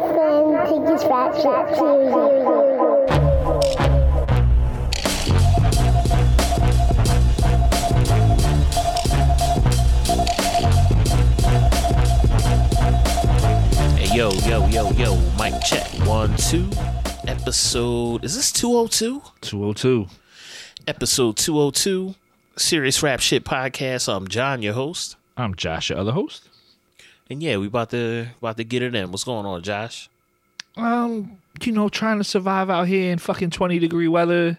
friend Tiggy's Rap Shit series. Hey, yo, yo, yo, yo, mic check. One, two. Episode. Is this 202? 202. Episode 202. Serious Rap Shit Podcast. I'm John, your host. I'm Josh, your other host. And yeah, we about to about to get it in. What's going on, Josh? Um, you know, trying to survive out here in fucking 20 degree weather.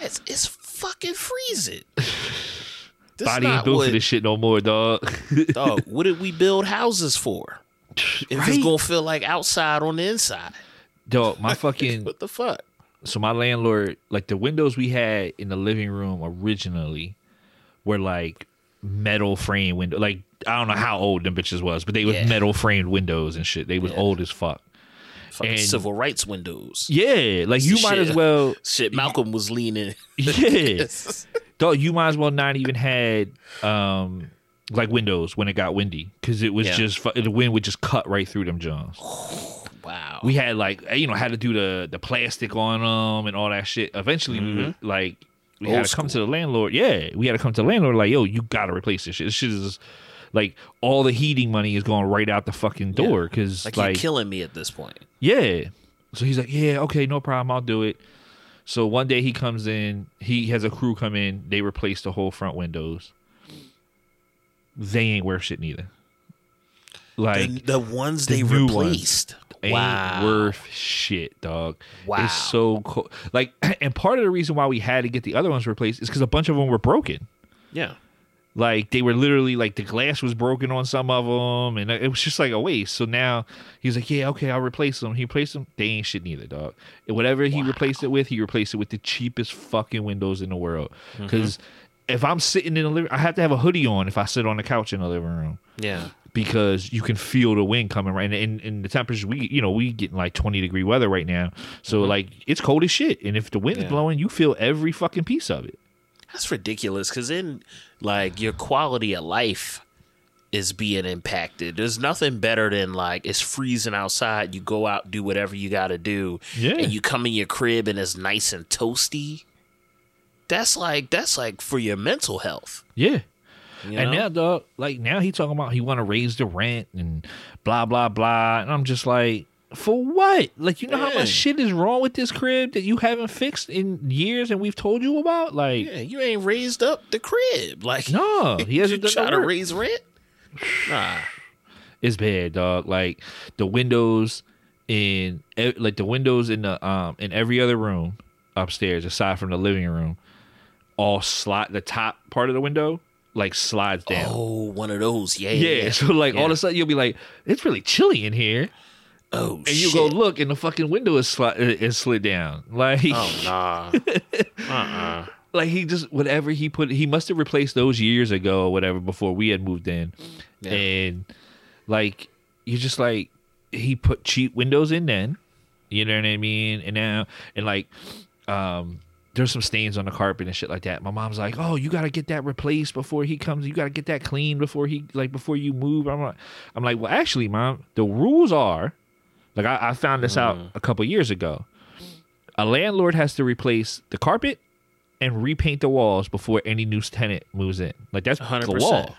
It's it's fucking freezing. This Body ain't built what- for this shit no more, dog. Dog, what did we build houses for? If it's gonna feel like outside on the inside. dog, my fucking What the fuck? so my landlord, like the windows we had in the living room originally were like metal frame window. Like I don't know how old them bitches was, but they was Yeah. metal framed windows and shit. They was Yeah. old as fuck. Fucking And- civil rights windows. Yeah, like you might as well Shit, Malcolm was leaning. Yeah. Dog, you might as well not even had um like windows when it got windy because it was Yeah. just the wind would just cut right through them Johns. wow. We had like you know had to do the the plastic on them and all that shit. Eventually, we were, like we had to come to the landlord. Yeah, we had to come to the landlord like, yo, you gotta replace this shit. This shit is like all the heating money is going right out the fucking door because like, like, you're killing me at this point. yeah. So he's like, yeah, okay, no problem, I'll do it. So one day he comes in, he has a crew come in, they replace the whole front windows. They ain't worth shit neither. Like the, the ones the they new ones replaced. Ain't wow. worth shit, dog. Wow. It's so cool. Like, and part of the reason why we had to get the other ones replaced is because a bunch of them were broken. Yeah. Like they were literally like the glass was broken on some of them, and it was just like a waste. So now he's like, "Yeah, okay, I'll replace them." He replaced them. They ain't shit neither, dog. And whatever he replaced it with, he replaced it with the cheapest fucking windows in the world. Mm-hmm. Because if I'm sitting in the living, I have to have a hoodie on if I sit on the couch in the living room Yeah. because you can feel the wind coming right. And, and, and the temperatures we, you know, we getting like 20 degree weather right now. So mm-hmm. like it's cold as shit. And if the wind's Yeah. blowing, you feel every fucking piece of it. That's ridiculous because then, like, your quality of life is being impacted. There's nothing better than, like, it's freezing outside. You go out, do whatever you got to do. Yeah. And you come in your crib and it's nice and toasty. That's like, that's like for your mental health. Yeah. You And know? now, dog, like now he talking about he want to raise the rent and blah blah blah, and I'm just like, for what? Like, you know how much shit is wrong with this crib that you haven't fixed in years, and we've told you about? Like, yeah, you ain't raised up the crib. Like, no, he hasn't done try to raise rent. Nah. It's bad, dog. Like the windows in like the windows in the um in every other room upstairs aside from the living room, all slide the top part of the window like slides down. Oh, one of those. Yeah. Yeah, so like all of a sudden you'll be like, it's really chilly in here. Oh, and you shit. go look, and the fucking window is sli- is slid down. Like, Oh, nah. uh-uh. like he just whatever he put, he must have replaced those years ago or whatever before we had moved in, Yeah. and like you're just like he put cheap windows in then, you know what I mean? And now and like, um. There's some stains on the carpet and shit like that. My mom's like, "Oh, you gotta get that replaced before he comes. You gotta get that clean before he like before you move." I'm like, I'm like, well, actually, mom, the rules are, like, I, I found this out a couple years ago. A landlord has to replace the carpet and repaint the walls before any new tenant moves in. Like that's the 100%. law.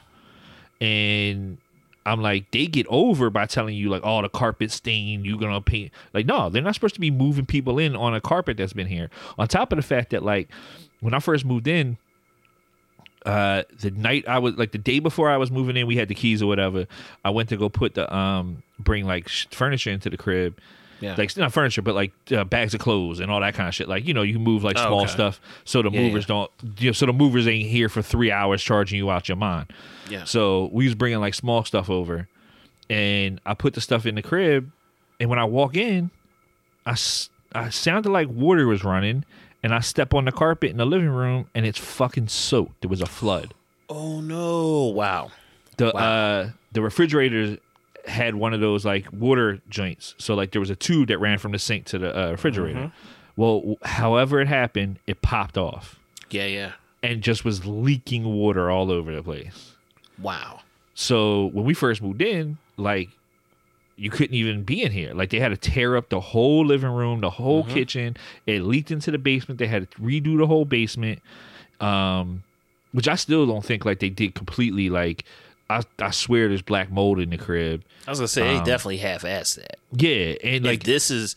And I'm like, they get over by telling you like, oh, the carpet stained, you're gonna paint. Like, no, they're not supposed to be moving people in on a carpet that's been here. On top of the fact that like, when I first moved in, uh, the night I was like the day before I was moving in, we had the keys or whatever. I went to go put the um bring like sh- furniture into the crib Yeah. like not furniture, but like uh, bags of clothes and all that kind of shit. Like you know, you move like Oh, small okay. stuff, so the Yeah, movers yeah. don't. You know, so the movers ain't here for three hours charging you out your mind. yeah. So we was bringing like small stuff over, and I put the stuff in the crib, and when I walk in, I I sounded like water was running, and I step on the carpet in the living room, and it's fucking soaked. There was a flood. oh, no. Wow. the Wow. uh the refrigerator had one of those like water joints so like there was a tube that ran from the sink to the uh, refrigerator Mm-hmm. well w- however it happened it popped off Yeah, yeah. and just was leaking water all over the place Wow. so when we first moved in like you couldn't even be in here. Like they had to tear up the whole living room, the whole Mm-hmm. kitchen. It leaked into the basement. They had to redo the whole basement. Um, which I still don't think like they did completely. Like I, I swear there's black mold in the crib. I was gonna say they definitely half-assed that. Yeah, and Like this is,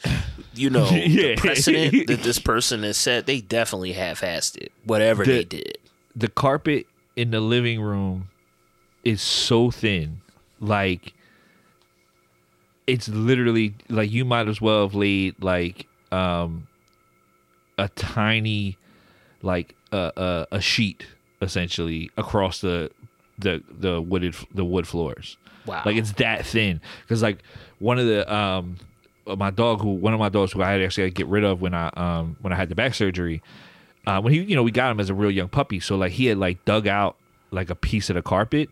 you know, Yeah. the precedent that this person has set. They definitely half-assed it. Whatever The- they did. the carpet in the living room is so thin like it's literally like you might as well have laid like um a tiny like uh, uh, a sheet essentially across the the the wooded the wood floors. Wow. like it's that thin. Because like one of the um my dog who one of my dogs who I had actually had to get rid of when I um when I had the back surgery uh when he you know we got him as a real young puppy. So like he had like dug out like a piece of the carpet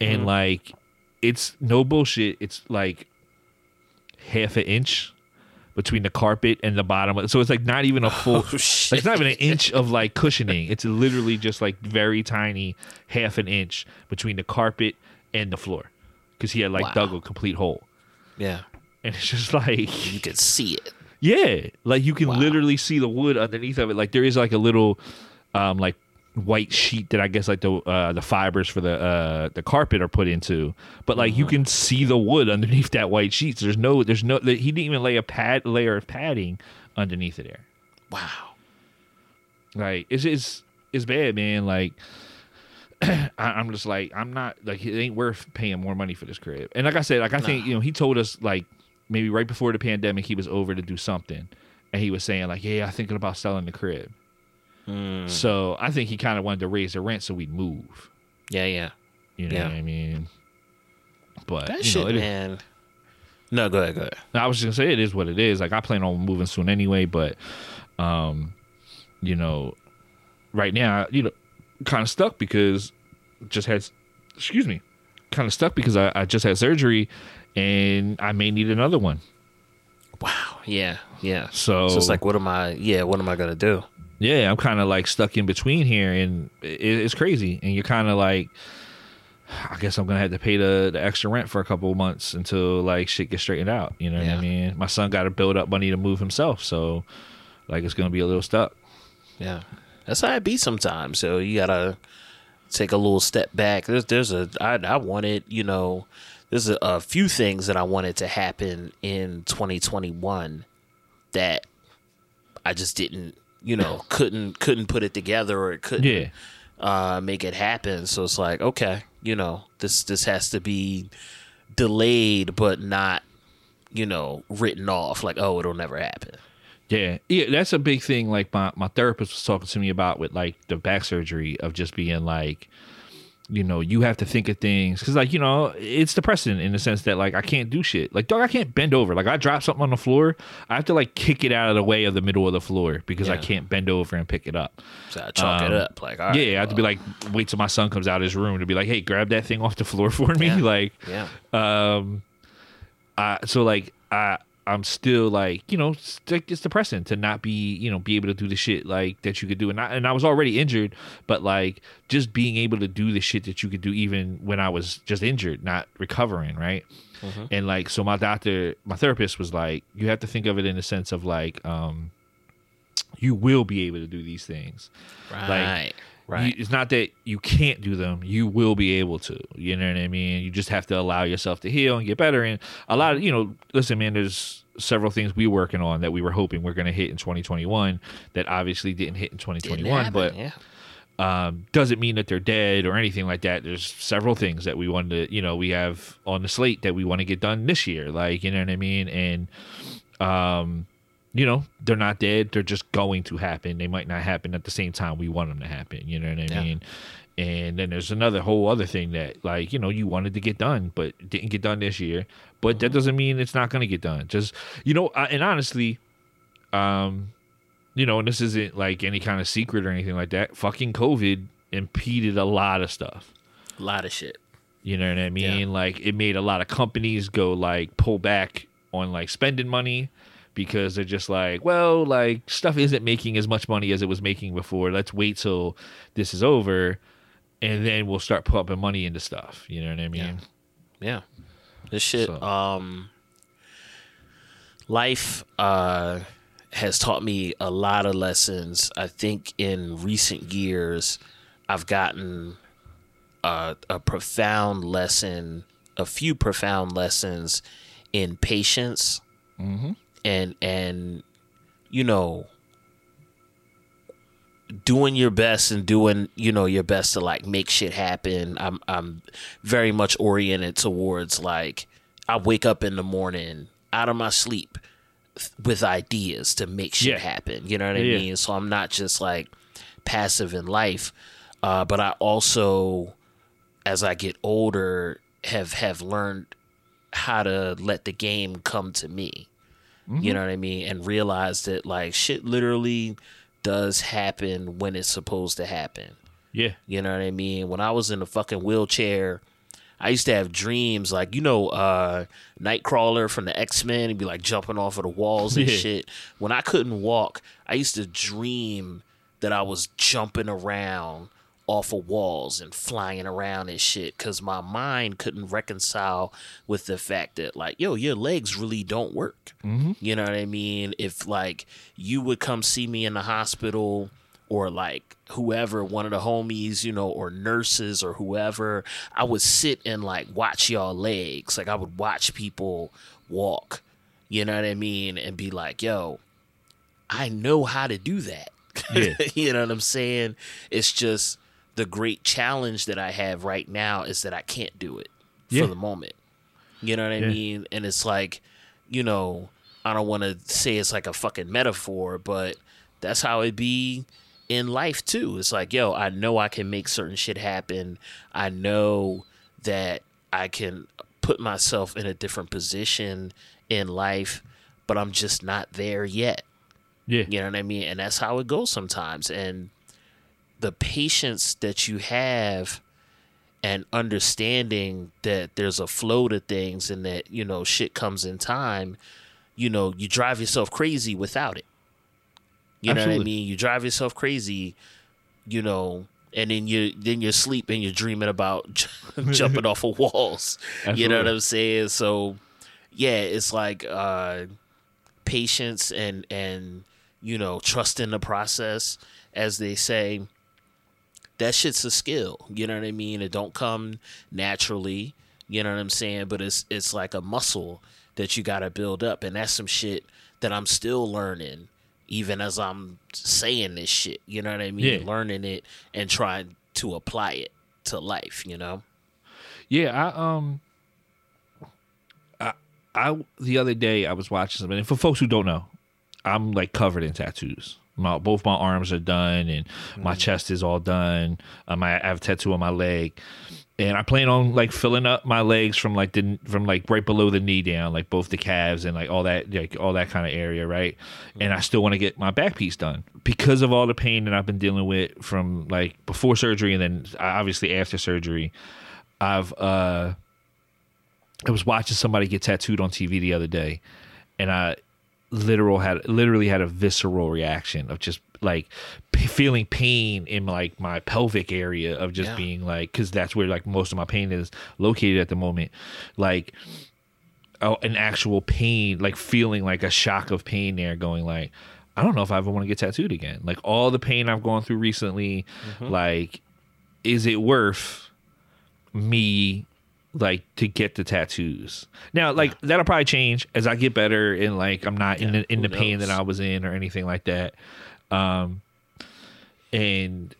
and like it's no bullshit. It's like half an inch between the carpet and the bottom so it's like not even a full Oh, like it's not even an inch of like cushioning it's literally just like very tiny half an inch between the carpet and the floor because he had like Wow. dug a complete hole yeah. and it's just like You can see it. yeah like you can Wow. literally see the wood underneath of it like there is like a little um like white sheet that i guess like the uh the fibers for the uh the carpet are put into but like Mm-hmm. you can see the wood underneath that white sheet so there's no there's no he didn't even lay a pad layer of padding underneath it there Wow. like it's it's it's bad, man. Like I, I'm just like I'm not like it ain't worth paying more money for this crib. And like I said, like I think you know he told us like maybe right before the pandemic he was over to do something, and he was saying like yeah I'm thinking about selling the crib. Mm. So I think he kind of wanted to raise the rent so we'd move. Yeah, yeah. You know Yeah. what I mean? But That you shit, know, it man. No, go ahead, go ahead. I was just gonna say it is what it is. Like I plan on moving soon anyway, but um, you know, right now, you know, kind of stuck because just had excuse me, kind of stuck because I, I just had surgery and I may need another one. Wow. Yeah, yeah. So, So it's like, what am I? Yeah, what am I gonna do? Yeah, I'm kind of like stuck in between here, and it, it's crazy. And you're kind of like, I guess I'm gonna have to pay the, the extra rent for a couple of months until like shit gets straightened out. You know what I mean? My son got to build up money to move himself, so like it's gonna be a little stuck. Yeah, that's how it be sometimes. So you gotta take a little step back. There's there's a I I wanted you know there's a, a few things that I wanted to happen in 2021 that I just didn't you know couldn't couldn't put it together or it couldn't Yeah. uh, make it happen. So it's like okay, you know this this has to be delayed but not you know written off like oh it'll never happen. Yeah, yeah, that's a big thing. Like my my therapist was talking to me about with like the back surgery of just being like, you know, you have to think of things because like you know it's depressing in the sense that like I can't do shit. Like dog, I can't bend over. Like I drop something on the floor, I have to like kick it out of the way of the middle of the floor because I can't bend over and pick it up. So I chalk it Um, up like all right, yeah, I have to be like wait till my son comes out of his room to be like, hey, grab that thing off the floor for me. Yeah. Like, yeah. um I so like I I'm still like you know it's, like, it's depressing to not be you know be able to do the shit like that you could do. And I, and I was already injured but like just being able to do the shit that you could do even when I was just injured not recovering right? And like so my doctor my therapist was like you have to think of it in the sense of like um you will be able to do these things. Right. Right. you, it's not that you can't do them. You will be able to. You know what I mean? You just have to allow yourself to heal and get better. And a lot of, you know, listen, man, there's several things we working on that we were hoping we're going to hit in 2021 that obviously didn't hit in 2021. happen, But yeah. um, doesn't mean that they're dead or anything like that. There's several things that we wanted to, you know, we have on the slate that we want to get done this year. Like, you know what I mean? And, um, you know, they're not dead. They're just going to happen. They might not happen at the same time we want them to happen. You know what I Yeah. mean? And then there's another whole other thing that, like, you know, you wanted to get done, but didn't get done this year. But that doesn't mean it's not going to get done. Just, you know, I, and honestly, um, you know, and this isn't like any kind of secret or anything like that. Fucking COVID impeded a lot of stuff. A lot of shit. You know what I mean? Yeah. Like it made a lot of companies go like pull back on like spending money because they're just like, well, like stuff isn't making as much money as it was making before. Let's wait till this is over and then we'll start pumping money into stuff. You know what I mean? Yeah. This shit, So- um, life uh, has taught me a lot of lessons. I think in recent years, I've gotten a, a profound lesson, a few profound lessons in patience, and and you know doing your best and doing you know your best to like make shit happen i'm i'm very much oriented towards like i wake up in the morning out of my sleep with ideas to make shit Yeah. happen you know what i Yeah. mean so i'm not just like passive in life uh, but i also as i get older have have learned how to let the game come to me you know what I mean? And realize that like shit literally does happen when it's supposed to happen. Yeah. You know what I mean? When I was in a fucking wheelchair, I used to have dreams like you know, uh Nightcrawler from the X Men and be like jumping off of the walls and Yeah. shit. When I couldn't walk, I used to dream that I was jumping around off of walls and flying around and shit because my mind couldn't reconcile with the fact that like yo your legs really don't work. Mm-hmm. You know what i mean? If like you would come see me in the hospital or like whoever one of the homies you know or nurses or whoever i would sit and like watch y'all legs. Like i would watch people walk. You know what i mean? And be like yo i know how to do that. Yeah. you know what I'm saying? It's just the great challenge that I have right now is that I can't do it Yeah. for the moment. You know what I Yeah. mean? And it's like, you know, I don't want to say it's like a fucking metaphor, but that's how it be in life too. It's like, yo, I know I can make certain shit happen. I know that I can put myself in a different position in life, but I'm just not there yet. Yeah. You know what I mean? And that's how it goes sometimes. And the patience that you have and understanding that there's a flow to things and that, you know, shit comes in time, you know, you drive yourself crazy without it. You know what I mean? You drive yourself crazy, you know, and then you then you're sleep and you're dreaming about jumping off of walls. You know what I'm saying? So yeah, it's like uh patience and and you know trust in the process as they say that shit's a skill you know what i mean it don't come naturally you know what i'm saying but it's it's like a muscle that you got to build up and that's some shit that i'm still learning even as i'm saying this shit you know what i mean Yeah. learning it and trying to apply it to life you know Yeah, I um I I the other day I was watching something and for folks who don't know, I'm like covered in tattoos. My both my arms are done and my chest is all done. Um, I have a tattoo on my leg. And I plan on like filling up my legs from like the from like right below the knee down, like both the calves and like all that like all that kind of area, right? And I still want to get my back piece done because of all the pain that I've been dealing with from like before surgery and then obviously after surgery. I've uh I was watching somebody get tattooed on TV the other day and I literal had literally had a visceral reaction of just like p- feeling pain in like my pelvic area of just Yeah. being like cuz that's where like most of my pain is located at the moment. Like oh, an actual pain like feeling like a shock of pain there going like I don't know if I ever want to get tattooed again. Like all the pain I've gone through recently mm-hmm. like is it worth me like to get the tattoos. Now, like that'll probably change as I get better and like I'm not in the in the pain that? I was in or anything like that. Um and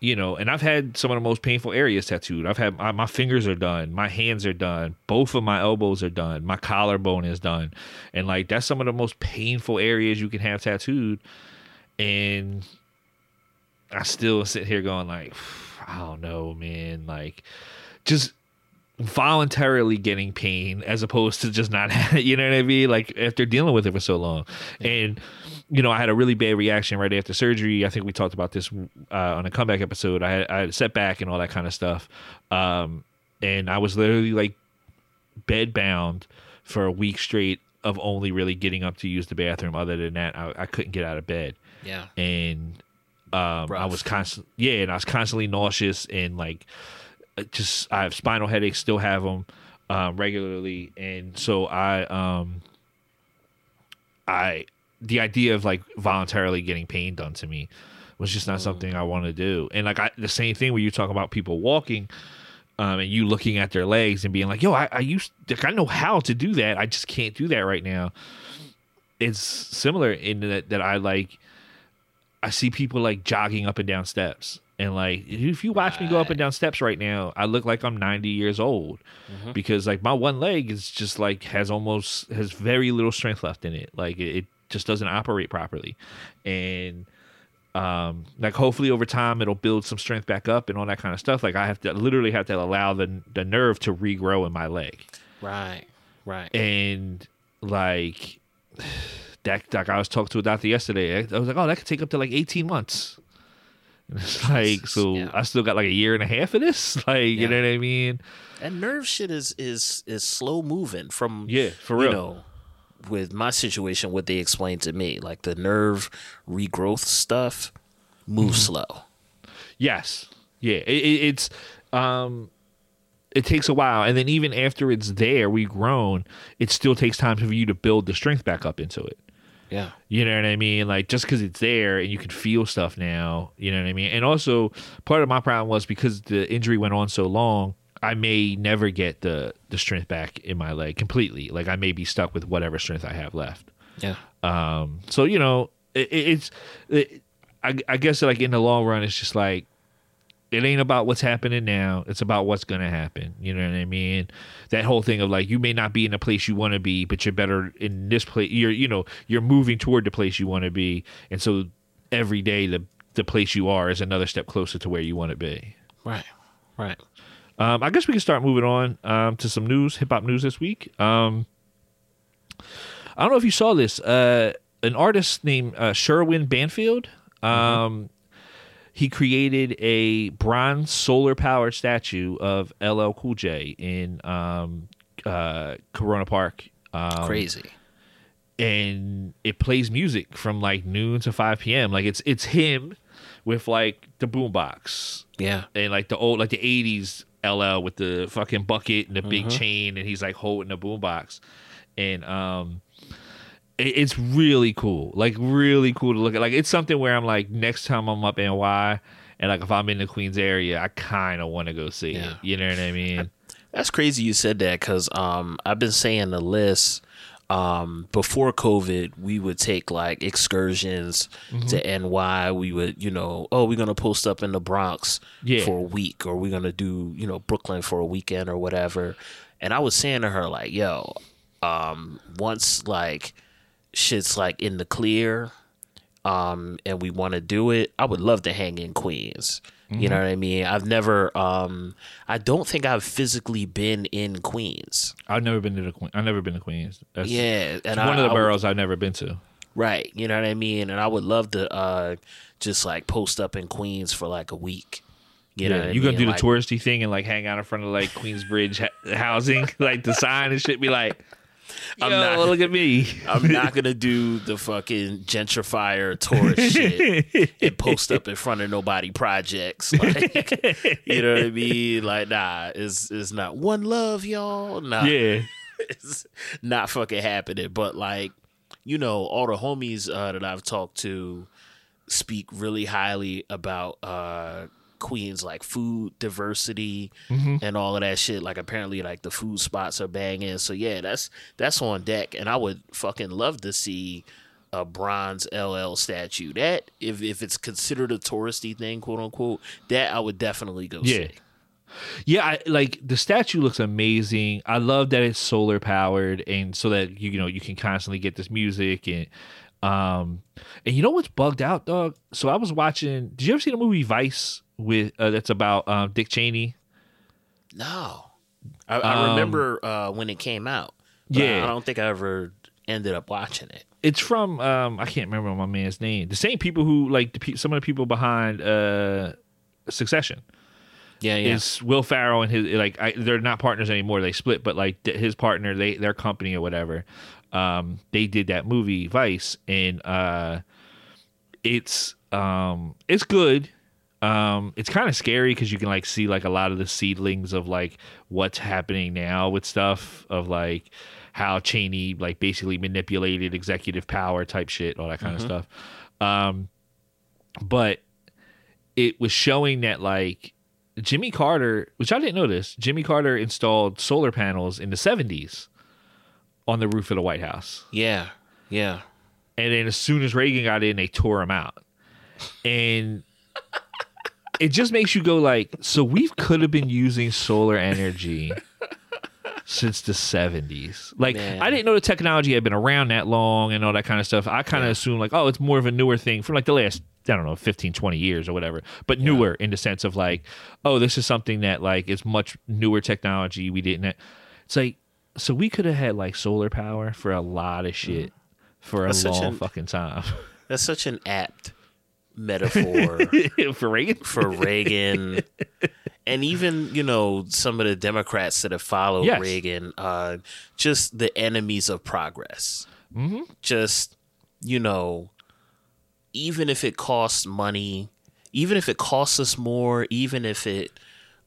you know, and I've had some of the most painful areas tattooed. I've had my, my fingers are done, my hands are done, both of my elbows are done, my collarbone is done, and like that's some of the most painful areas you can have tattooed. And I still sit here going like, I don't know, man. Like, just voluntarily getting pain as opposed to just not having, you know what I mean? Like after dealing with it for so long. And, you know, I had a really bad reaction right after surgery. I think we talked about this uh, on a comeback episode. I had, I had a setback and all that kind of stuff. Um, and I was literally like bed bound for a week straight of only really getting up to use the bathroom. Other than that, I, I couldn't get out of bed yeah and um, I was constant, yeah, and I was constantly nauseous and like just I have spinal headaches, still have them um, regularly, and so I um I the idea of like voluntarily getting pain done to me was just not something I want to do. And like I, the same thing where you talk about people walking. Um, and you looking at their legs and being like, "Yo, I, I used, like, I know how to do that. I just can't do that right now." It's similar in that that I like. I see people like jogging up and down steps, and like if you watch me go up and down steps right now, I look like I'm 90 years old because like my one leg is just like has almost has very little strength left in it. Like it, it just doesn't operate properly, and um like hopefully over time it'll build some strength back up and all that kind of stuff like i have to literally have to allow the the nerve to regrow in my leg Right. Right. and like that like i was talking to a doctor yesterday i was like oh that could take up to like 18 months it's like so Yeah. i still got like a year and a half of this like you know what i mean And nerve shit is is is slow moving from Yeah, for You real. know, with my situation, what they explained to me, like the nerve regrowth stuff, moves Mm-hmm. slow. Yes. Yeah. It, it, it's um it takes a while and then even after it's there, we grown, it still takes time for you to build the strength back up into it. Yeah. You know what I mean? Like just because it's there and you can feel stuff now, you know what I mean? And also part of my problem was because the injury went on so long, I may never get the the strength back in my leg completely. Like I may be stuck with whatever strength I have left. Yeah. Um, so you know, it, it- it's, it, I, I guess like in the long run, it's just like it ain't about what's happening now. It's about what's gonna happen. You know what I mean? That whole thing of like you may not be in the place you want to be, but you're better in this place. You're you know you're moving toward the place you want to be, and so every day the the place you are is another step closer to where you want to be. Right. Right. Um, I guess we can start moving on um, to some news, hip hop news this week. Um, I don't know if you saw this. Uh, an artist named uh, Sherwin Banfield. Um, He created a bronze solar powered statue of LL Cool J in um, uh, Corona Park. Um, Crazy. and it plays music from like noon to 5 p.m. Like it's it's him with like the boombox Yeah. and like the old like the 80s LL with the fucking bucket and the big chain and he's like holding the boombox and um it's really cool like really cool to look at like it's something where I'm like next time I'm up in NY and like if I'm in the Queens area I kind of want to go see Yeah. it you know what I mean That's crazy you said that because um, I've been saying the list. Um, before COVID, we would take like excursions Mm-hmm. to NY. We would, you know, oh, we're gonna post up in the Bronx Yeah. for a week, or we're gonna do, you know, Brooklyn for a weekend or whatever. And I was saying to her like, yo, um, once like shit's like in the clear, um, and we want to do it, I would love to hang in Queens. You know what I mean? I've never, um, I don't think I've physically been in Queens. I've never been to the Queen I've never been to Queens that's Yeah, and one of the I boroughs I've never been to right? You know what I mean? And I would love to uh, just like post up in Queens for like a week. You know, yeah, I you gonna mean? do the Like, touristy thing and like hang out in front of like Queensbridge ha- housing, like the sign and shit. Be like, Yo, I'm not- look at me. I'm not gonna do the fucking gentrifier tourist shit and post up in front of nobody projects. Like, you know what I mean? Like, nah, it's it's not one love, y'all. Nah, yeah, it's not fucking happening. But like, you know, all the homies uh, that I've talked to speak really highly about uh Queens like food diversity mm-hmm. and all of that shit. Like apparently like the food spots are banging. So yeah, that's that's on deck. And I would fucking love to see a bronze LL statue. That if if it's considered a touristy thing, quote unquote, that I would definitely go Yeah. see. yeah. I, like the statue looks amazing. I love that it's solar powered and so that you, you know you can constantly get this music and um and you know what's bugged out, dog. So I was watching. Did you ever see the movie Vice with uh, that's about um, Dick Cheney? No. I, I Um, remember uh, when it came out. Yeah. I don't think I ever ended up watching it. It's from um I can't remember my man's name. The same people who like the some of the people behind uh Succession. Yeah, yeah. is Will Ferrell and his like I, they're not partners anymore. They split, but like his partner, they their company or whatever, um, they did that movie Vice, and uh, it's um it's good. Um, it's kind of scary because you can like see like a lot of the seedlings of like what's happening now with stuff of like how Cheney like basically manipulated executive power type shit, all that kind of stuff. Um, but it was showing that like Jimmy Carter, which I didn't notice, Jimmy Carter installed solar panels in the 70s on the roof of the White House. Yeah, yeah. And then as soon as Reagan got in, they tore him out. And it just makes you go like, so we could have been using solar energy since the 70s. Like Man. I didn't know the technology had been around that long and all that kind of stuff. I kind of assumed like, oh, it's more of a newer thing from like the last I don't know, 15, 20 years or whatever, but newer in the sense of like, oh, this is something that like is much newer technology. We didn't. It's like, so we could have had like solar power for a lot of shit for a That's such long an- fucking time. That's such an apt metaphor for Reagan? for Reagan. And even, you know, some of the Democrats that have followed Yes. Reagan, uh, just the enemies of progress. Mm-hmm. Just, you know, even if it costs money, even if it costs us more, even if it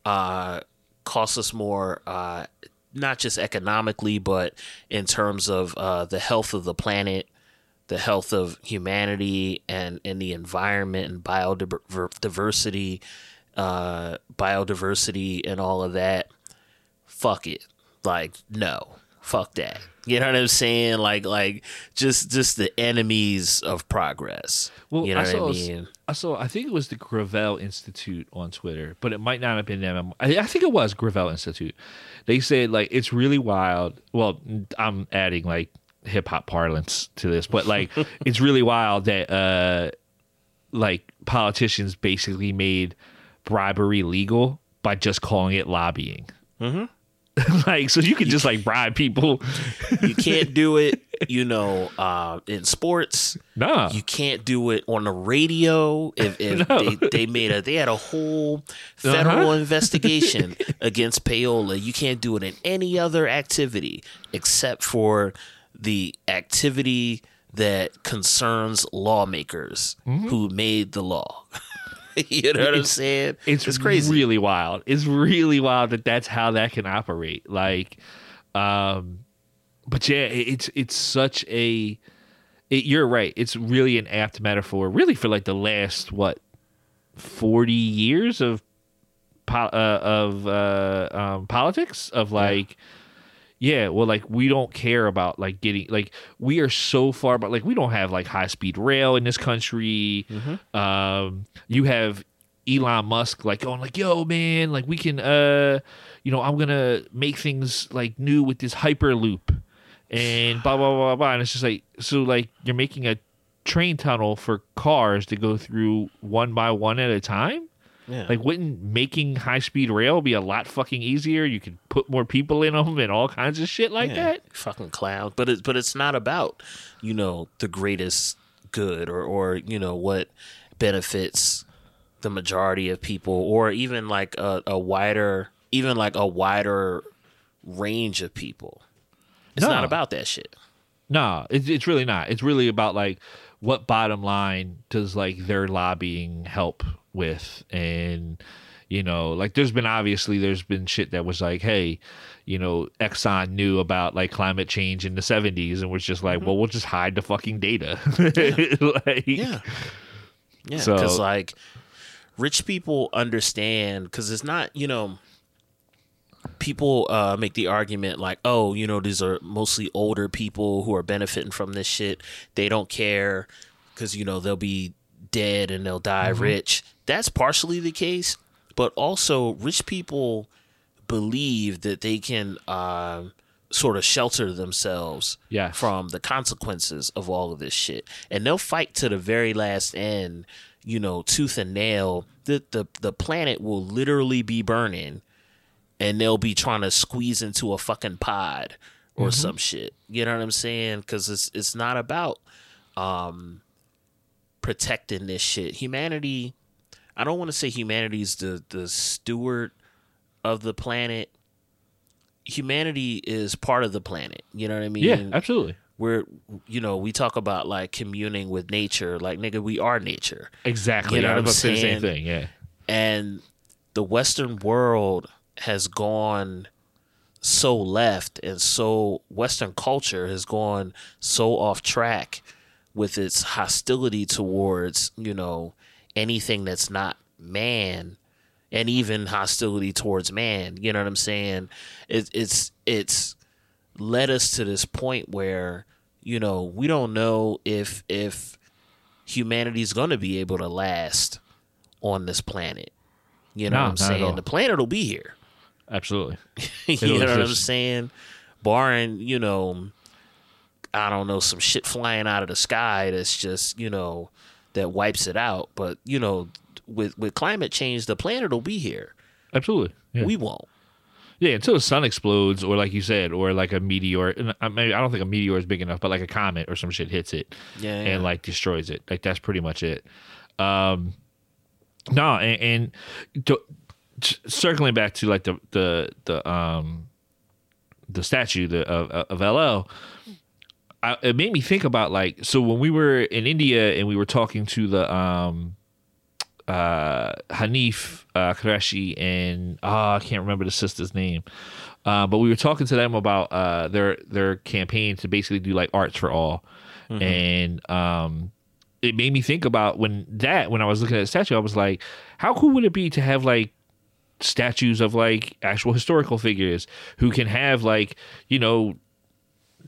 uh, costs us more, uh, not just economically, but in terms of uh, the health of the planet, the health of humanity, and, and the environment and biodiversity, uh, biodiversity, and all of that. Fuck it. Like, no. Fuck that. You know what I'm saying? Like, like just just the enemies of progress. Well, you know I what saw, I mean? I saw. I think it was the Gravel Institute on Twitter, but it might not have been them. I, I think it was Gravel Institute. They said like it's really wild. Well, I'm adding like hip hop parlance to this, but like it's really wild that uh like politicians basically made bribery legal by just calling it lobbying. Mm-hmm. like so you can just like bribe people. You can't do it, you know, uh, in sports. nah. You can't do it on the radio. If, if No. they, they made a they had a whole federal Uh-huh. investigation against payola. You can't do it in any other activity except for the activity that concerns lawmakers Mm-hmm. who made the law. you know what I'm saying? it's, crazy. really wild. It's really wild that that's how that can operate. Like um but yeah it's it's such a it, you're right. It's really an apt metaphor really for like the last what 40 years of po- uh, of uh um politics? Of like yeah, well, like we don't care about like getting like we are so far, but like we don't have like high speed rail in this country. Um, you have Elon Musk like going like, "Yo, man, like we can, uh, you know, I'm gonna make things like new with this hyperloop," and blah blah blah blah. And it's just like so, like you're making a train tunnel for cars to go through one by one at a time. Yeah. Like, wouldn't making high speed rail be a lot fucking easier? You could put more people in them and all kinds of shit like Yeah, that. Fucking clown. But it's but it's not about you know the greatest good or or you know what benefits the majority of people or even like a, a wider even like a wider range of people. It's No. not about that shit. No, it's it's really not. It's really about like what bottom line does like their lobbying help with, and you know, like there's been obviously there's been shit that was like, hey, you know, Exxon knew about like climate change in the '70s and was just like, well, we'll just hide the fucking data. like, Yeah. Yeah, So- because like rich people understand because it's not you know people uh, make the argument like oh you know these are mostly older people who are benefiting from this shit. They don't care because you know they'll be dead and they'll die rich that's partially the case but also rich people believe that they can uh, sort of shelter themselves from the consequences of all of this shit. And they'll fight to the very last end, you know, tooth and nail. The the the planet will literally be burning and they'll be trying to squeeze into a fucking pod or some shit. You know what I'm saying? Cuz it's it's not about um protecting this shit. Humanity I don't want to say humanity's the the steward of the planet. Humanity is part of the planet. You know what I mean? yeah, absolutely, we're you know we talk about like communing with nature like nigga we are nature exactly. You know I what was I'm to say the same thing. Yeah, and the Western world has gone so left and so Western culture has gone so off track with its hostility towards, you know, anything that's not man and even hostility towards man. You know what I'm saying? It, it's it's led us to this point where you know we don't know if if humanity's going to be able to last on this planet. You know No, what I'm not at all. saying? The planet will be here. Absolutely. you It'll know what I'm saying? Barring, you know, I don't know, some shit flying out of the sky that's just, you know, that wipes it out. But, you know, with with climate change, the planet will be here. Absolutely. Yeah. We won't. yeah, until the sun explodes, or like you said, or like a meteor. I maybe I don't think a meteor is big enough, but like a comet or some shit hits it Yeah. yeah. and like destroys it. Like that's pretty much it. Um, no, and, and to, circling back to like the the the um the statue the, of of LL. I, it made me think about like so when we were in India and we were talking to the um uh Hanif uh Kureshi and ah I can't remember the sister's name. Uh, but we were talking to them about uh their their campaign to basically do like arts for all. And um it made me think about when that when I was looking at the statue, I was like, how cool would it be to have like statues of like actual historical figures who can have like, you know,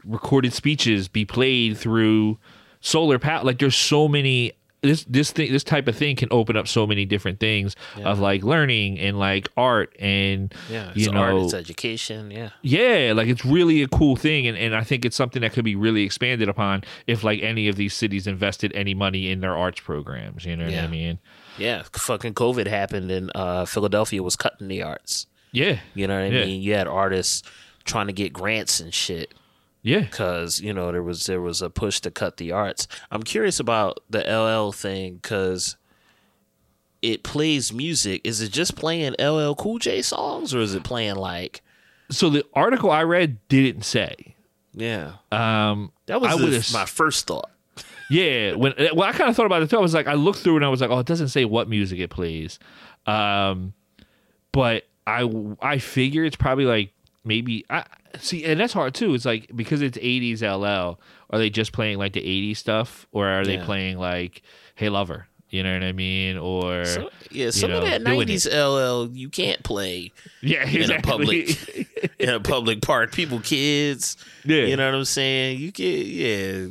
recorded speeches be played through solar power. Like there's so many this this thing this type of thing can open up so many different things of like learning and like art and yeah. It's you know art, it's education. Yeah. yeah like it's really a cool thing and, and i think it's something that could be really expanded upon if like any of these cities invested any money in their arts programs you know what i mean Yeah. Fucking COVID happened and uh, Philadelphia was cutting the arts. yeah You know what I Yeah. mean? You had artists trying to get grants and shit. Yeah because you know there was there was a push to cut the arts. I'm curious about the LL thing because it plays music. Is it just playing LL Cool J songs or is it playing like so the article i read didn't say yeah? um That was my first thought. Yeah, when well, I kind of thought about it too. I was like, I looked through and I was like, oh, it doesn't say what music it plays, um, but I I figure it's probably like maybe I see, and that's hard too. It's like because it's '80s LL, are they just playing like the '80s stuff, or are they Yeah. playing like Hey Lover? You know what I mean? Or So, yeah, some know, of that doing '90s LL you can't play yeah, exactly. in a public in a public park. People, kids, Yeah. you know what I'm saying. You get yeah.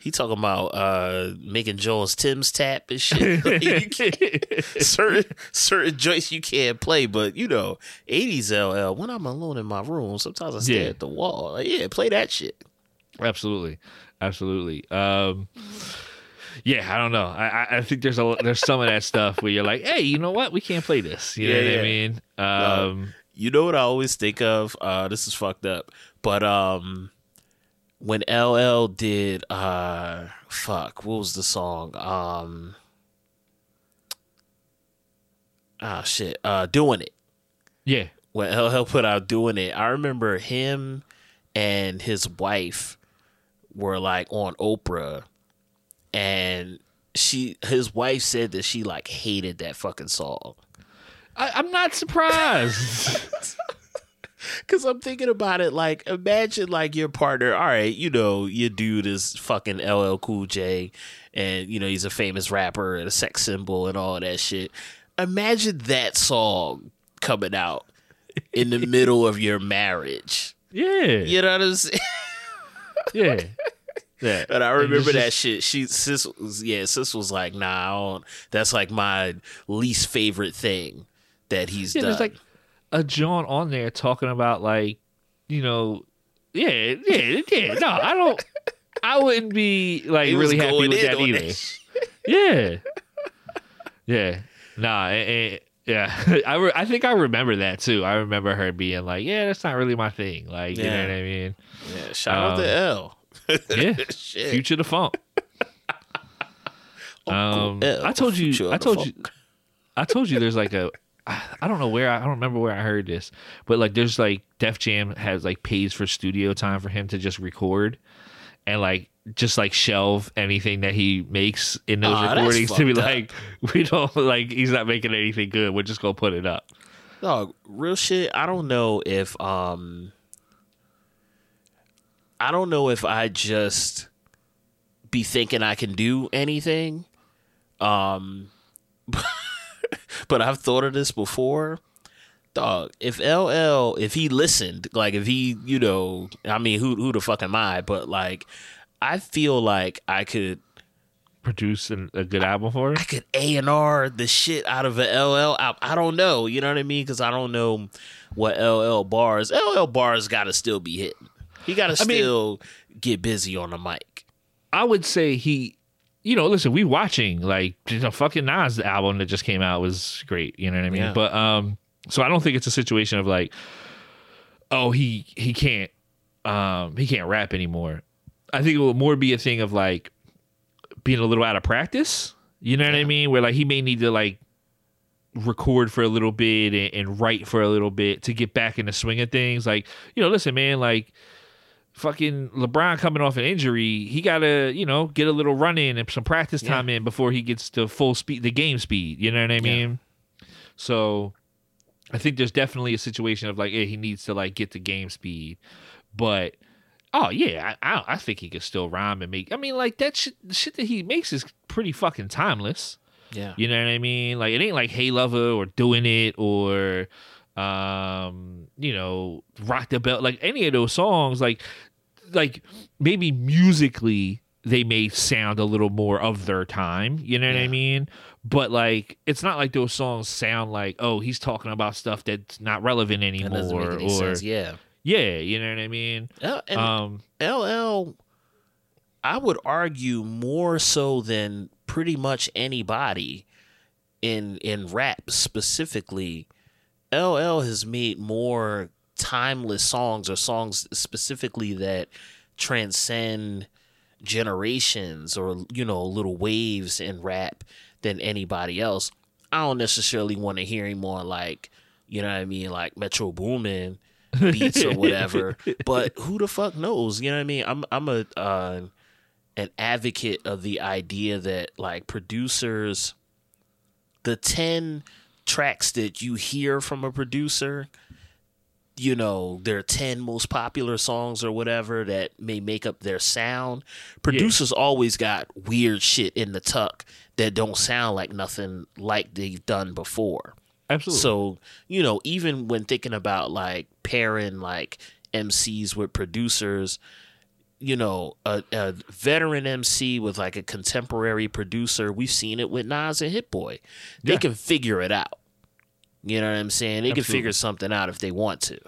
He talking about uh, making Joel's Tim's tap and shit. Like, certain certain joints you can't play, but you know, 80s LL. When I'm alone in my room, sometimes I stare Yeah. at the wall. Like, yeah, play that shit. Absolutely, absolutely. Um, yeah, I don't know. I, I- I think there's a there's some of that stuff where you're like, hey, you know what? We can't play this. You know Yeah, what yeah. I mean? Um, You know what I always think of? Uh, this is fucked up, but um, when LL did uh, fuck, what was the song? Um, ah, shit, uh, doing it. yeah, when LL put out doing it, I remember him and his wife were like on Oprah, and she his wife said that she like hated that fucking song. I, I'm not surprised. Cause I'm thinking about it, like imagine like your partner. All right, you know your dude is fucking LL Cool J, and you know he's a famous rapper and a sex symbol and all that shit. Imagine that song coming out in the middle of your marriage. yeah, You know what I'm saying? yeah, yeah. And I remember it's that shit. She sis was yeah, sis was like, nah, I don't, that's like my least favorite thing that he's Yeah, done. like a John on there talking about like, you know, yeah, yeah, yeah. No, I don't. I wouldn't be like really happy with that either. that. Yeah. Yeah. Nah. eh, eh, yeah. I, re- I think I remember that too. I remember her being like, "Yeah, that's not really my thing." Like, you know what I mean? Yeah, shout out to L. Yeah. Shit. Future the funk. Um, L, I told you. I told you. I told you. There's like a. I don't know where. I don't remember where I heard this, but like, there's like Def Jam has like pays for studio time for him to just record, and like just like shelve anything that he makes in those recordings to be up. like we don't like he's not making anything good. We're just gonna put it up. Dog, real shit. I don't know if um I don't know if I just be thinking I can do anything. Um but I've thought of this before. Dog, if LL if he listened, like if he, you know, I mean who who the fuck am I? But like I feel like I could Produce an, a good album for I could A and R the shit out of an LL. I, I don't know. You know what I mean? Because I don't know what LL bars. LL bars got to still be hitting. He got to I mean- still get busy on the mic. I would say he, you know, listen, we watching like you know, fucking Nas the album that just came out was great. You know what I mean? Yeah. But um, so I don't think it's a situation of like, oh, he he can't um he can't rap anymore. I think it will more be a thing of like being a little out of practice. You know what I mean? Where like he may need to like record for a little bit and, and write for a little bit to get back in the swing of things. Like, you know, listen, man, like fucking LeBron coming off an injury, he gotta, you know, get a little run in and some practice time in before he gets to full speed the game speed. You know what I mean? Yeah. So I think there's definitely a situation of like, yeah, he needs to like get the game speed. But oh yeah, I I, I think he could still rhyme and make I mean like that shit the shit that he makes is pretty fucking timeless. Yeah. You know what I mean? Like it ain't like Hey Lover or Doing It or um, you know, Rock the Bells, like any of those songs, like like maybe musically they may sound a little more of their time, you know what I mean? But like it's not like those songs sound like, oh, he's talking about stuff that's not relevant anymore or sense. Yeah. yeah, you know what I mean? L- Um LL, I would argue more so than pretty much anybody in in rap specifically. LL has made more timeless songs or songs specifically that transcend generations or you know little waves in rap than anybody else. I don't necessarily want to hear him on like you know what I mean like Metro Boomin beats or whatever. but who the fuck knows? You know what I mean? I'm I'm a uh, an advocate of the idea that like producers, the ten tracks that you hear from a producer, you know, their ten most popular songs or whatever that may make up their sound. Producers always got weird shit in the tuck that don't sound like nothing like they've done before. absolutely. So, you know, even when thinking about like pairing like MCs with producers, you know, a, a veteran MC with like a contemporary producer, we've seen it with Nas and Hit Boy. They Yeah. can figure it out. You know what I'm saying? They can figure something out if they want to.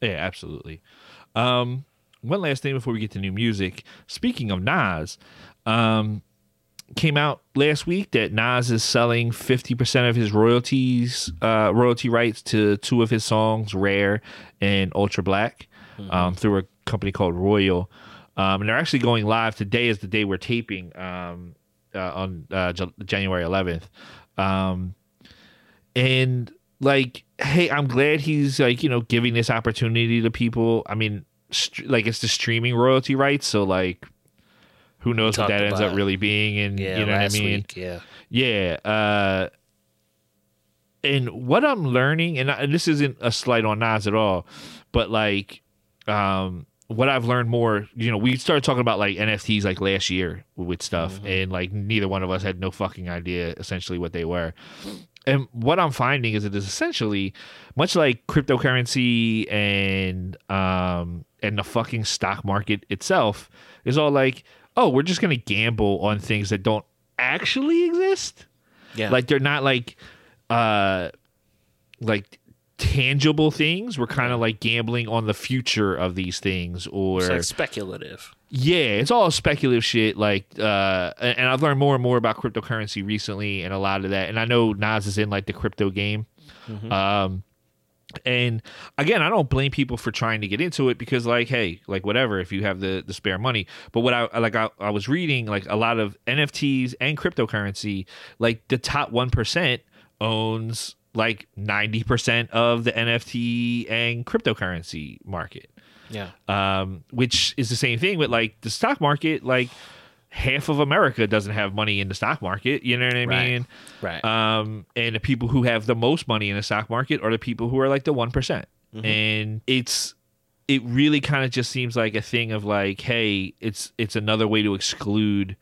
Yeah, absolutely. Um, one last thing before we get to new music. Speaking of Nas, um, came out last week that Nas is selling fifty percent of his royalties, uh, royalty rights to two of his songs, "Rare" and "Ultra Black," um, through a company called Royal. Um, and they're actually going live today. Is the day we're taping um, uh, on uh, J- January 11th. Um, and like hey i'm glad he's like you know giving this opportunity to people i mean st- like it's the streaming royalty rights so like who knows what that ends up really being and Yeah, you know what i mean week. Yeah. yeah uh and what i'm learning and, I, and this isn't a slight on nas at all but like um what I've learned more, you know, we started talking about like NFTs like last year with stuff, and like neither one of us had no fucking idea essentially what they were. And what I'm finding is it is essentially much like cryptocurrency and um and the fucking stock market itself is all like, oh, we're just gonna gamble on things that don't actually exist. Yeah. Like they're not like uh like tangible things. We're kind of like gambling on the future of these things or it's like speculative. Yeah, it's all speculative shit. Like, uh, and I've learned more and more about cryptocurrency recently, and a lot of that. And I know Nas is in like the crypto game. Um, and again, I don't blame people for trying to get into it because, like, hey, like whatever, if you have the the spare money. But what I like, I, I was reading like a lot of NFTs and cryptocurrency. Like the top one percent owns like ninety percent of the NFT and cryptocurrency market. Yeah. um, which is the same thing with like the stock market. Like half of America doesn't have money in the stock market. You know what I Right. mean? Right. Um, and the people who have the most money in the stock market are the people who are like the one Mm-hmm. and it's it really kind of just seems like a thing of like, hey, it's it's another way to exclude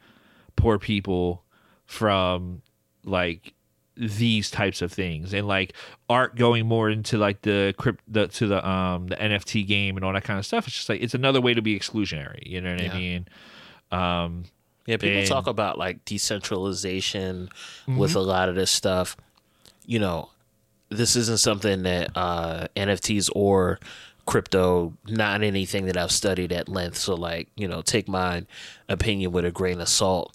poor people from like these types of things and like art going more into like the crypt the to the um the NFT game and all that kind of stuff. It's just like it's another way to be exclusionary. You know what Yeah. I mean? Um, Yeah, people And- talk about like decentralization with a lot of this stuff. You know, this isn't something that uh, NFTs or crypto, not anything that I've studied at length. So, like, you know, take my opinion with a grain of salt.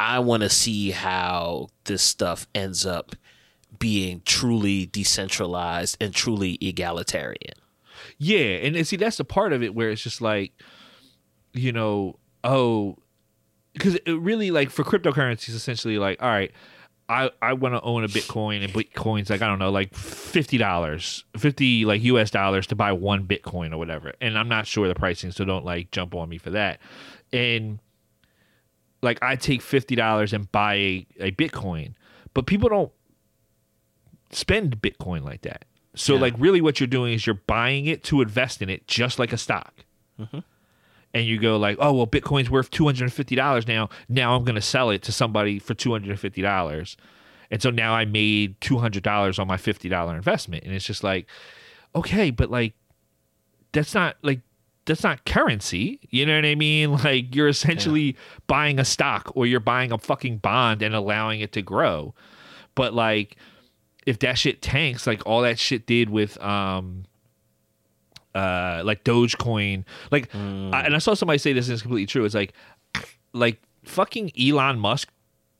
I want to see how this stuff ends up being truly decentralized and truly egalitarian. Yeah, and, and see that's the part of it where it's just like, you know, oh, because it really like for cryptocurrencies, essentially like, all right, I I want to own a Bitcoin and Bitcoin's like I don't know like fifty dollars, fifty like U.S. dollars to buy one Bitcoin or whatever, and I'm not sure the pricing, so don't like jump on me for that, and like I take fifty dollars and buy a, a Bitcoin, but people don't spend Bitcoin like that. So Yeah. like really what you're doing is you're buying it to invest in it just like a stock. Mm-hmm. And you go like, oh well, Bitcoin's worth two hundred and fifty dollars now. Now I'm going to sell it to somebody for two hundred and fifty dollars, and so now I made two hundred dollars on my fifty dollar investment. And it's just like, okay, but like, that's not like that's not currency. You know what I mean? Like you're essentially buying a stock or you're buying a fucking bond and allowing it to grow. But like if that shit tanks, like all that shit did with um uh like Dogecoin, like I, and I saw somebody say this and it's completely true. It's like like fucking Elon Musk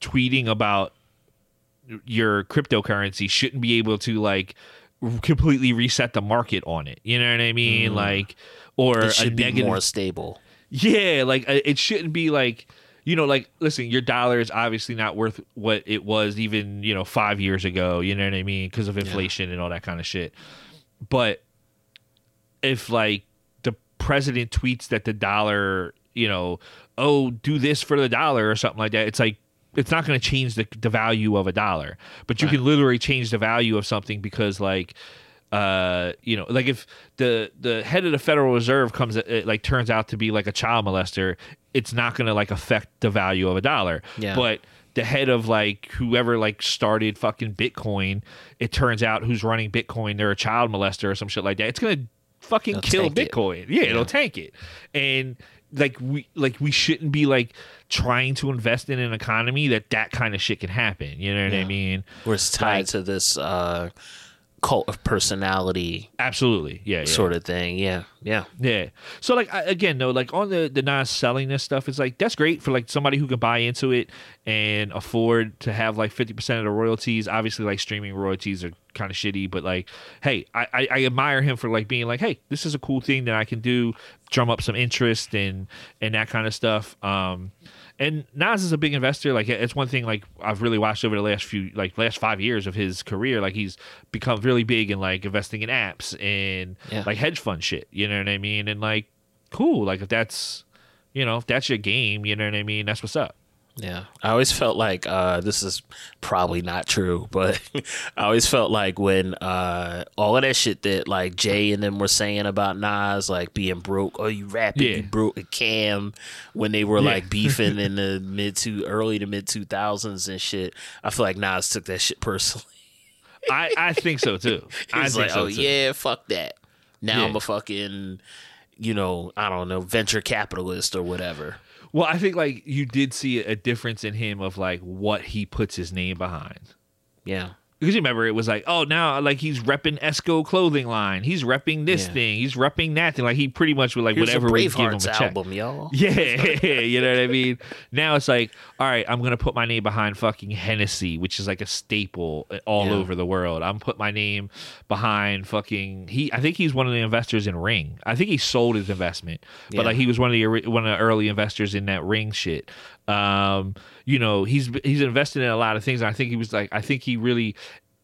tweeting about your cryptocurrency shouldn't be able to like completely reset the market on it. You know what I mean? Like or It a should be negative more stable. yeah, like uh, it shouldn't be like you know, like listen, your dollar is obviously not worth what it was even you know five years ago. You know what I mean? Because of inflation and all that kind of shit. But if like the president tweets that the dollar, you know, oh, do this for the dollar or something like that, it's like it's not going to change the, the value of a dollar, but you can literally change the value of something because like uh you know like if the the head of the federal reserve comes it like turns out to be like a child molester it's not going to like affect the value of a dollar. Yeah. but the head of like whoever like started fucking bitcoin it turns out who's running bitcoin they're a child molester or some shit like that. It's going to fucking It'll kill it. bitcoin. Yeah, it'll tank it. And like we like we shouldn't be like trying to invest in an economy that that kind of shit can happen you know what i mean Where it's tied Like- to this uh, cult of personality absolutely yeah, yeah. sort of thing. Yeah. Yeah. Yeah. So like I, again though, like on the the Nas selling this stuff, it's like that's great for like somebody who can buy into it and afford to have like fifty percent of the royalties. Obviously, like streaming royalties are kind of shitty, but like, hey, I, I I admire him for like being like, hey, this is a cool thing that I can do, drum up some interest and and that kind of stuff. Um, and Nas is a big investor. Like it's one thing like I've really watched over the last few like last five years of his career. Like he's become really big in like investing in apps and Yeah. like hedge fund shit. You know what I mean? And like, cool. Like if that's you know if that's your game, you know what I mean. That's what's up. Yeah. I always felt like uh, this is probably not true, but I always felt like when uh, all of that shit that like Jay and them were saying about Nas, like being broke, oh, you rapping, Yeah. you broke a cam when they were Yeah. like beefing in the mid to early to mid 2000s and shit. I feel like Nas took that shit personally. I I think so too. I think like, so oh, too. yeah, fuck that. Now Yeah. I'm a fucking, you know, I don't know, venture capitalist or whatever. Well, I think like you did see a difference in him of like what he puts his name behind. Yeah. Because you remember it was like, oh, now like he's repping Esco clothing line. He's repping this Yeah. thing. He's repping that thing. Like he pretty much would like Here's whatever would give him a check. album, y'all. Yeah, you know what I mean. Now it's like, all right, I'm gonna put my name behind fucking Hennessy, which is like a staple all Yeah. over the world. I'm put my name behind fucking he. I think he's one of the investors in Ring. I think he sold his investment, but Yeah. like he was one of the one of the early investors in that Ring shit. Um, you know, he's he's invested in a lot of things. And I think he was like, I think he really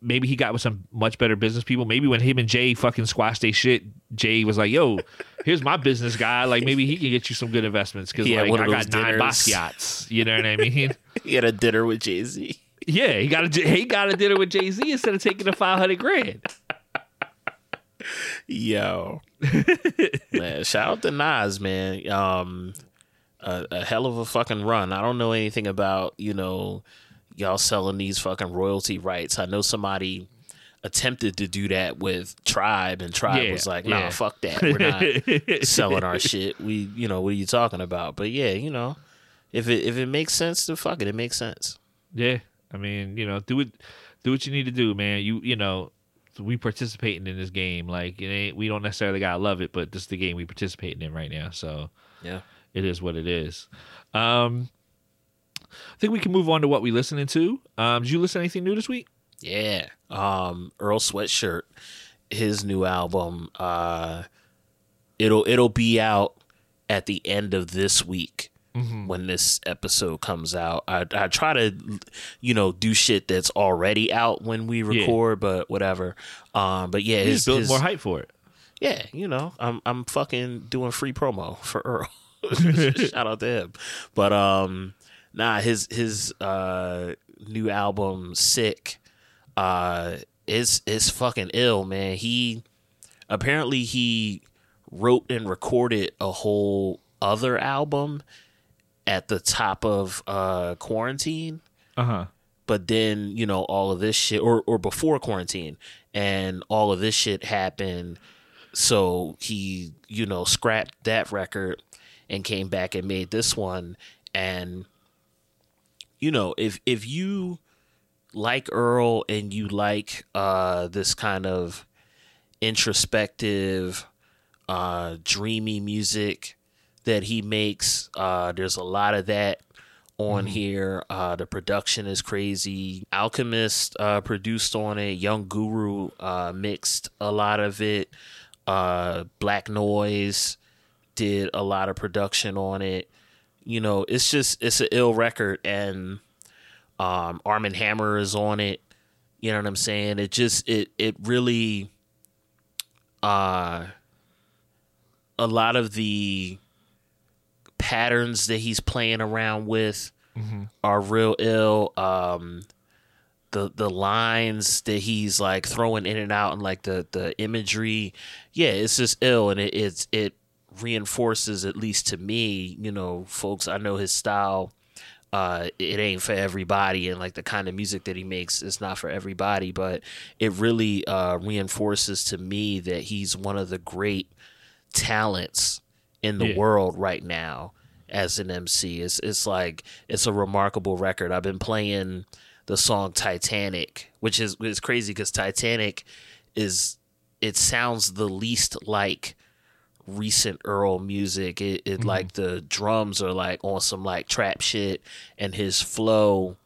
maybe he got with some much better business people. Maybe when him and Jay fucking squashed they shit, Jay was like, "Yo, here's my business guy. Like maybe he can get you some good investments because like I got those nine dinners. Basquiats. You know what I mean? He had a dinner with Jay Z. yeah, he got a he got a dinner with Jay Z instead of taking the five hundred grand. Yo, man, shout out to Nas, man. Um, a, a hell of a fucking run. I don't know anything about you know y'all selling these fucking royalty rights. I know somebody attempted to do that with Tribe, and Tribe Yeah, was like, "Nah, yeah. fuck that. We're not selling our shit. We, you know, what are you talking about?" But yeah, you know, if it if it makes sense, then fuck it. It makes sense. Yeah, I mean, you know, do it, do what you need to do, man. You, you know, we participating in this game. Like, it ain't, we don't necessarily gotta love it, but this is the game we participating in right now. So Yeah. It is what it is. Um, I think we can move on to what we listening to. Um, did you listen to anything new this week? Yeah. Um Earl Sweatshirt, his new album, uh it'll it'll be out at the end of this week when this episode comes out. I I try to you know do shit that's already out when we record, but whatever. Um but yeah, You his, just build his- more hype for it. yeah, you know, I'm I'm fucking doing free promo for Earl. Shout out to him. But um nah, his his uh new album Sick uh is is fucking ill, man. He apparently he wrote and recorded a whole other album at the top of uh quarantine Uh huh. but then you know all of this shit or or before quarantine and all of this shit happened so he you know scrapped that record and came back and made this one and you know if if you like Earl and you like uh this kind of introspective uh dreamy music that he makes uh there's a lot of that on here. Uh, the production is crazy. Alchemist uh, produced on it. Young Guru uh, mixed a lot of it. Uh, Black Noise did a lot of production on it. You know, it's just it's an ill record, and um, Armand Hammer is on it. You know what I'm saying? It just it it really uh a lot of the patterns that he's playing around with are real ill. Um, the the lines that he's like throwing in and out and like the the imagery, yeah, it's just ill, and it it's it reinforces at least to me, you know, folks. I know his style. Uh, it ain't for everybody, and like the kind of music that he makes is not for everybody. But it really uh, reinforces to me that he's one of the great talents in the Yeah. world right now as an MC. It's it's like it's a remarkable record. I've been playing the song Titanic, which is is crazy because Titanic is it sounds the least like recent Earl music. It, it like the drums are like on some like trap shit, and his flow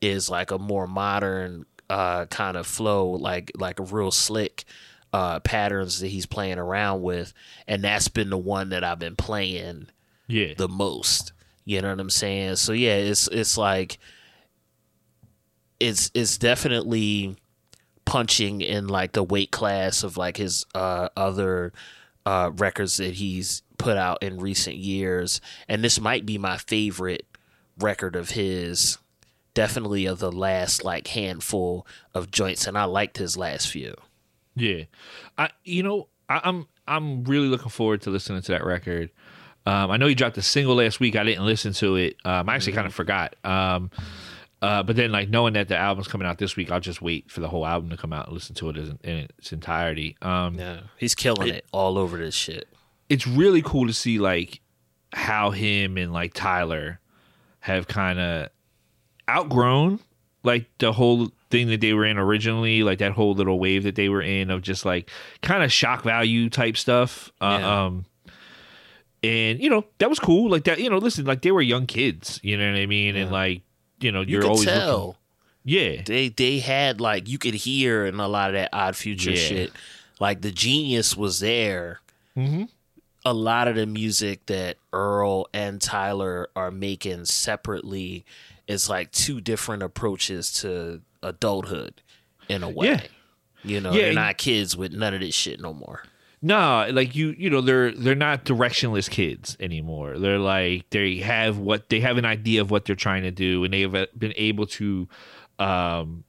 is like a more modern uh kind of flow, like like a real slick uh patterns that he's playing around with, and that's been the one that I've been playing Yeah. the most. You know what I'm saying? So yeah, it's it's like it's it's definitely punching in like the weight class of like his uh other uh records that he's put out in recent years. And this might be my favorite record of his. Definitely of the last like handful of joints and I liked his last few. Yeah, I you know I, I'm I'm really looking forward to listening to that record. Um, I know he dropped a single last week. I didn't listen to it. Um, I actually kind of forgot. Um, uh, but then like knowing that the album's coming out this week, I'll just wait for the whole album to come out and listen to it in, in its entirety. Um, Yeah. He's killing it all over this shit. it's really cool to see like how him and like Tyler have kind of outgrown like the whole thing that they were in originally, like that whole little wave that they were in of just like kind of shock value type stuff. Uh, Yeah. Um, and you know that was cool. Like that, you know, listen, like they were young kids. You know what I mean? And like, you know, You you're could always tell. looking. Yeah, they they had like you could hear in a lot of that odd future Yeah. shit like the genius was there Mhm. a lot of the music that earl and tyler are making separately is like two different approaches to adulthood in a way. Yeah. You know, Yeah, they're not kids with none of this shit no more. No, like you, you know, they're they're not directionless kids anymore. They're like they have what they have an idea of what they're trying to do, and they have uh, been able to um,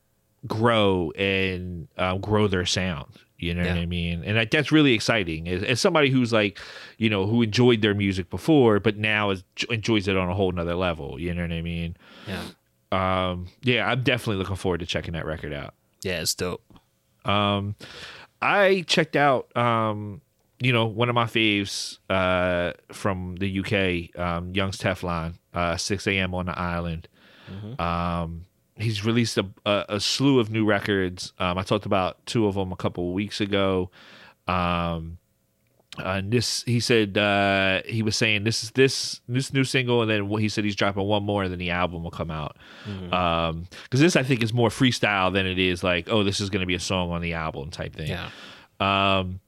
grow and um, grow their sound. You know what I mean? And that, that's really exciting. As, as somebody who's like, you know, who enjoyed their music before, but now is, enjoys it on a whole nother level. You know what I mean? Yeah. Um, yeah, I'm definitely looking forward to checking that record out. Yeah, it's dope. Um, I checked out, um, you know, one of my faves uh, from the UK, um, Youngs Teflon, uh, 6 a.m. on the island. Um, he's released a, a, a slew of new records. Um, I talked about two of them a couple of weeks ago. Um, and this, he said, uh, he was saying this is this this new single, and then he said he's dropping one more, and then the album will come out. Um, because this I think is more freestyle than it is like, oh, this is going to be a song on the album type thing. Yeah. Um,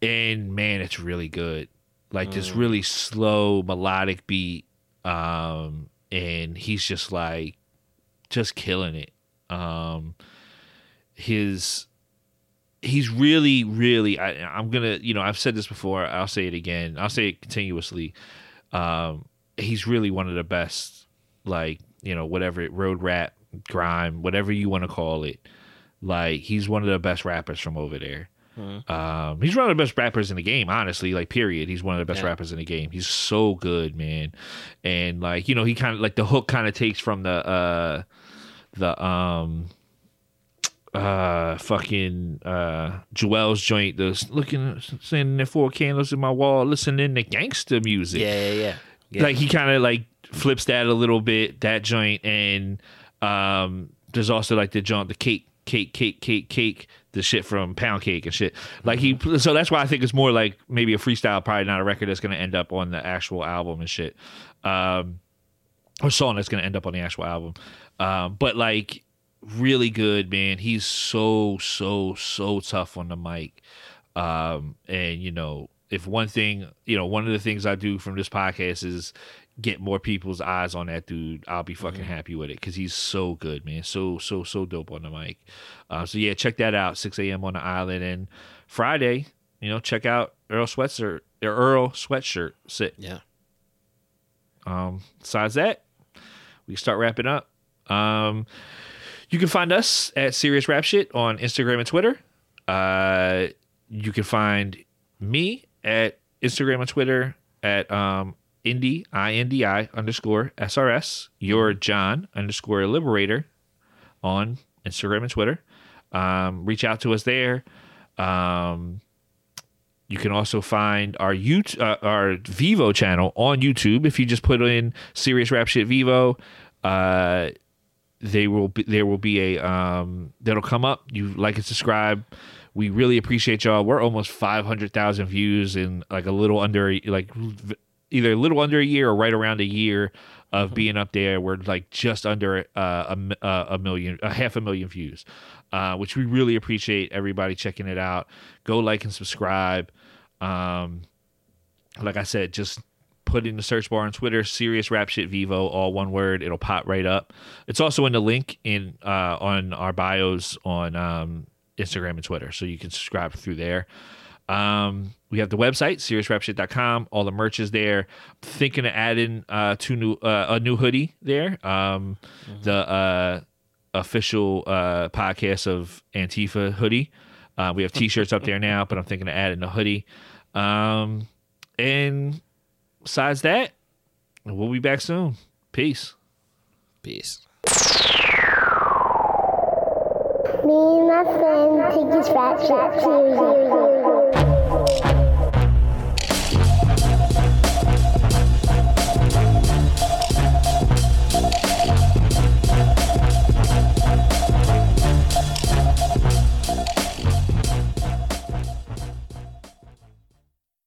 and man, it's really good. Like this really slow melodic beat. Um, and he's just like, just killing it. Um, his, he's really, really. I, I'm gonna, you know, I've said this before. I'll say it again. I'll say it continuously. Um, he's really one of the best. Like you know, whatever it, road rap, grime, whatever you want to call it. Like he's one of the best rappers from over there. Um, he's one of the best rappers in the game, honestly. Like, period. He's one of the best Yeah. rappers in the game. He's so good, man. And like, you know, he kind of like the hook kind of takes from the uh the um uh fucking uh Joel's joint. The looking sitting there four candles in my wall, listening to gangster music Yeah, yeah, yeah. yeah. like he kind of like flips that a little bit that joint and um there's also like the joint the cake cake cake cake cake the shit from pound cake and shit like he so that's why i think it's more like maybe a freestyle probably not a record that's going to end up on the actual album and shit um or song that's going to end up on the actual album um but like really good man. He's so so so tough on the mic. Um and you know if one thing you know one of the things i do from this podcast is get more people's eyes on that dude i'll be fucking happy with it because he's so good man. So so so dope on the mic. Uh, so yeah check that out 6 a.m on the island. And friday you know check out earl sweatshirt or earl sweatshirt Sick. Yeah. um, besides that, we can start wrapping up. Um, you can find us at Serious Rap Shit on Instagram and Twitter. Uh, you can find me at Instagram and Twitter at um, Indy I N D I underscore SRS. Your John underscore Liberator on Instagram and Twitter. Um, reach out to us there. Um, you can also find our YouTube, uh, our Vivo channel on YouTube. If you just put in Serious Rap Shit Vivo, uh, they will be, there will be a um, that'll come up. You like and subscribe. We really appreciate y'all. We're almost five hundred thousand views in like a little under like either a little under a year or right around a year of being up there. We're like just under uh, a uh, a million, a half a million views, uh, which we really appreciate everybody checking it out. Go like and subscribe. Um, like I said, just put in the search bar on Twitter, Serious Rap Shit Vivo, all one word. It'll pop right up. It's also in the link in uh, on our bios on um, Instagram and Twitter, so you can subscribe through there. Um, we have the website, seriousrapshit.com. All the merch is there. thinking of adding uh, two new uh, a new hoodie there. Um, The uh, official uh, podcast of Antifa hoodie. Uh, we have t-shirts up there now, but I'm thinking of adding a hoodie. Um, and besides that, we'll be back soon. Peace. Peace. Me and my friend take this rap shit seriously.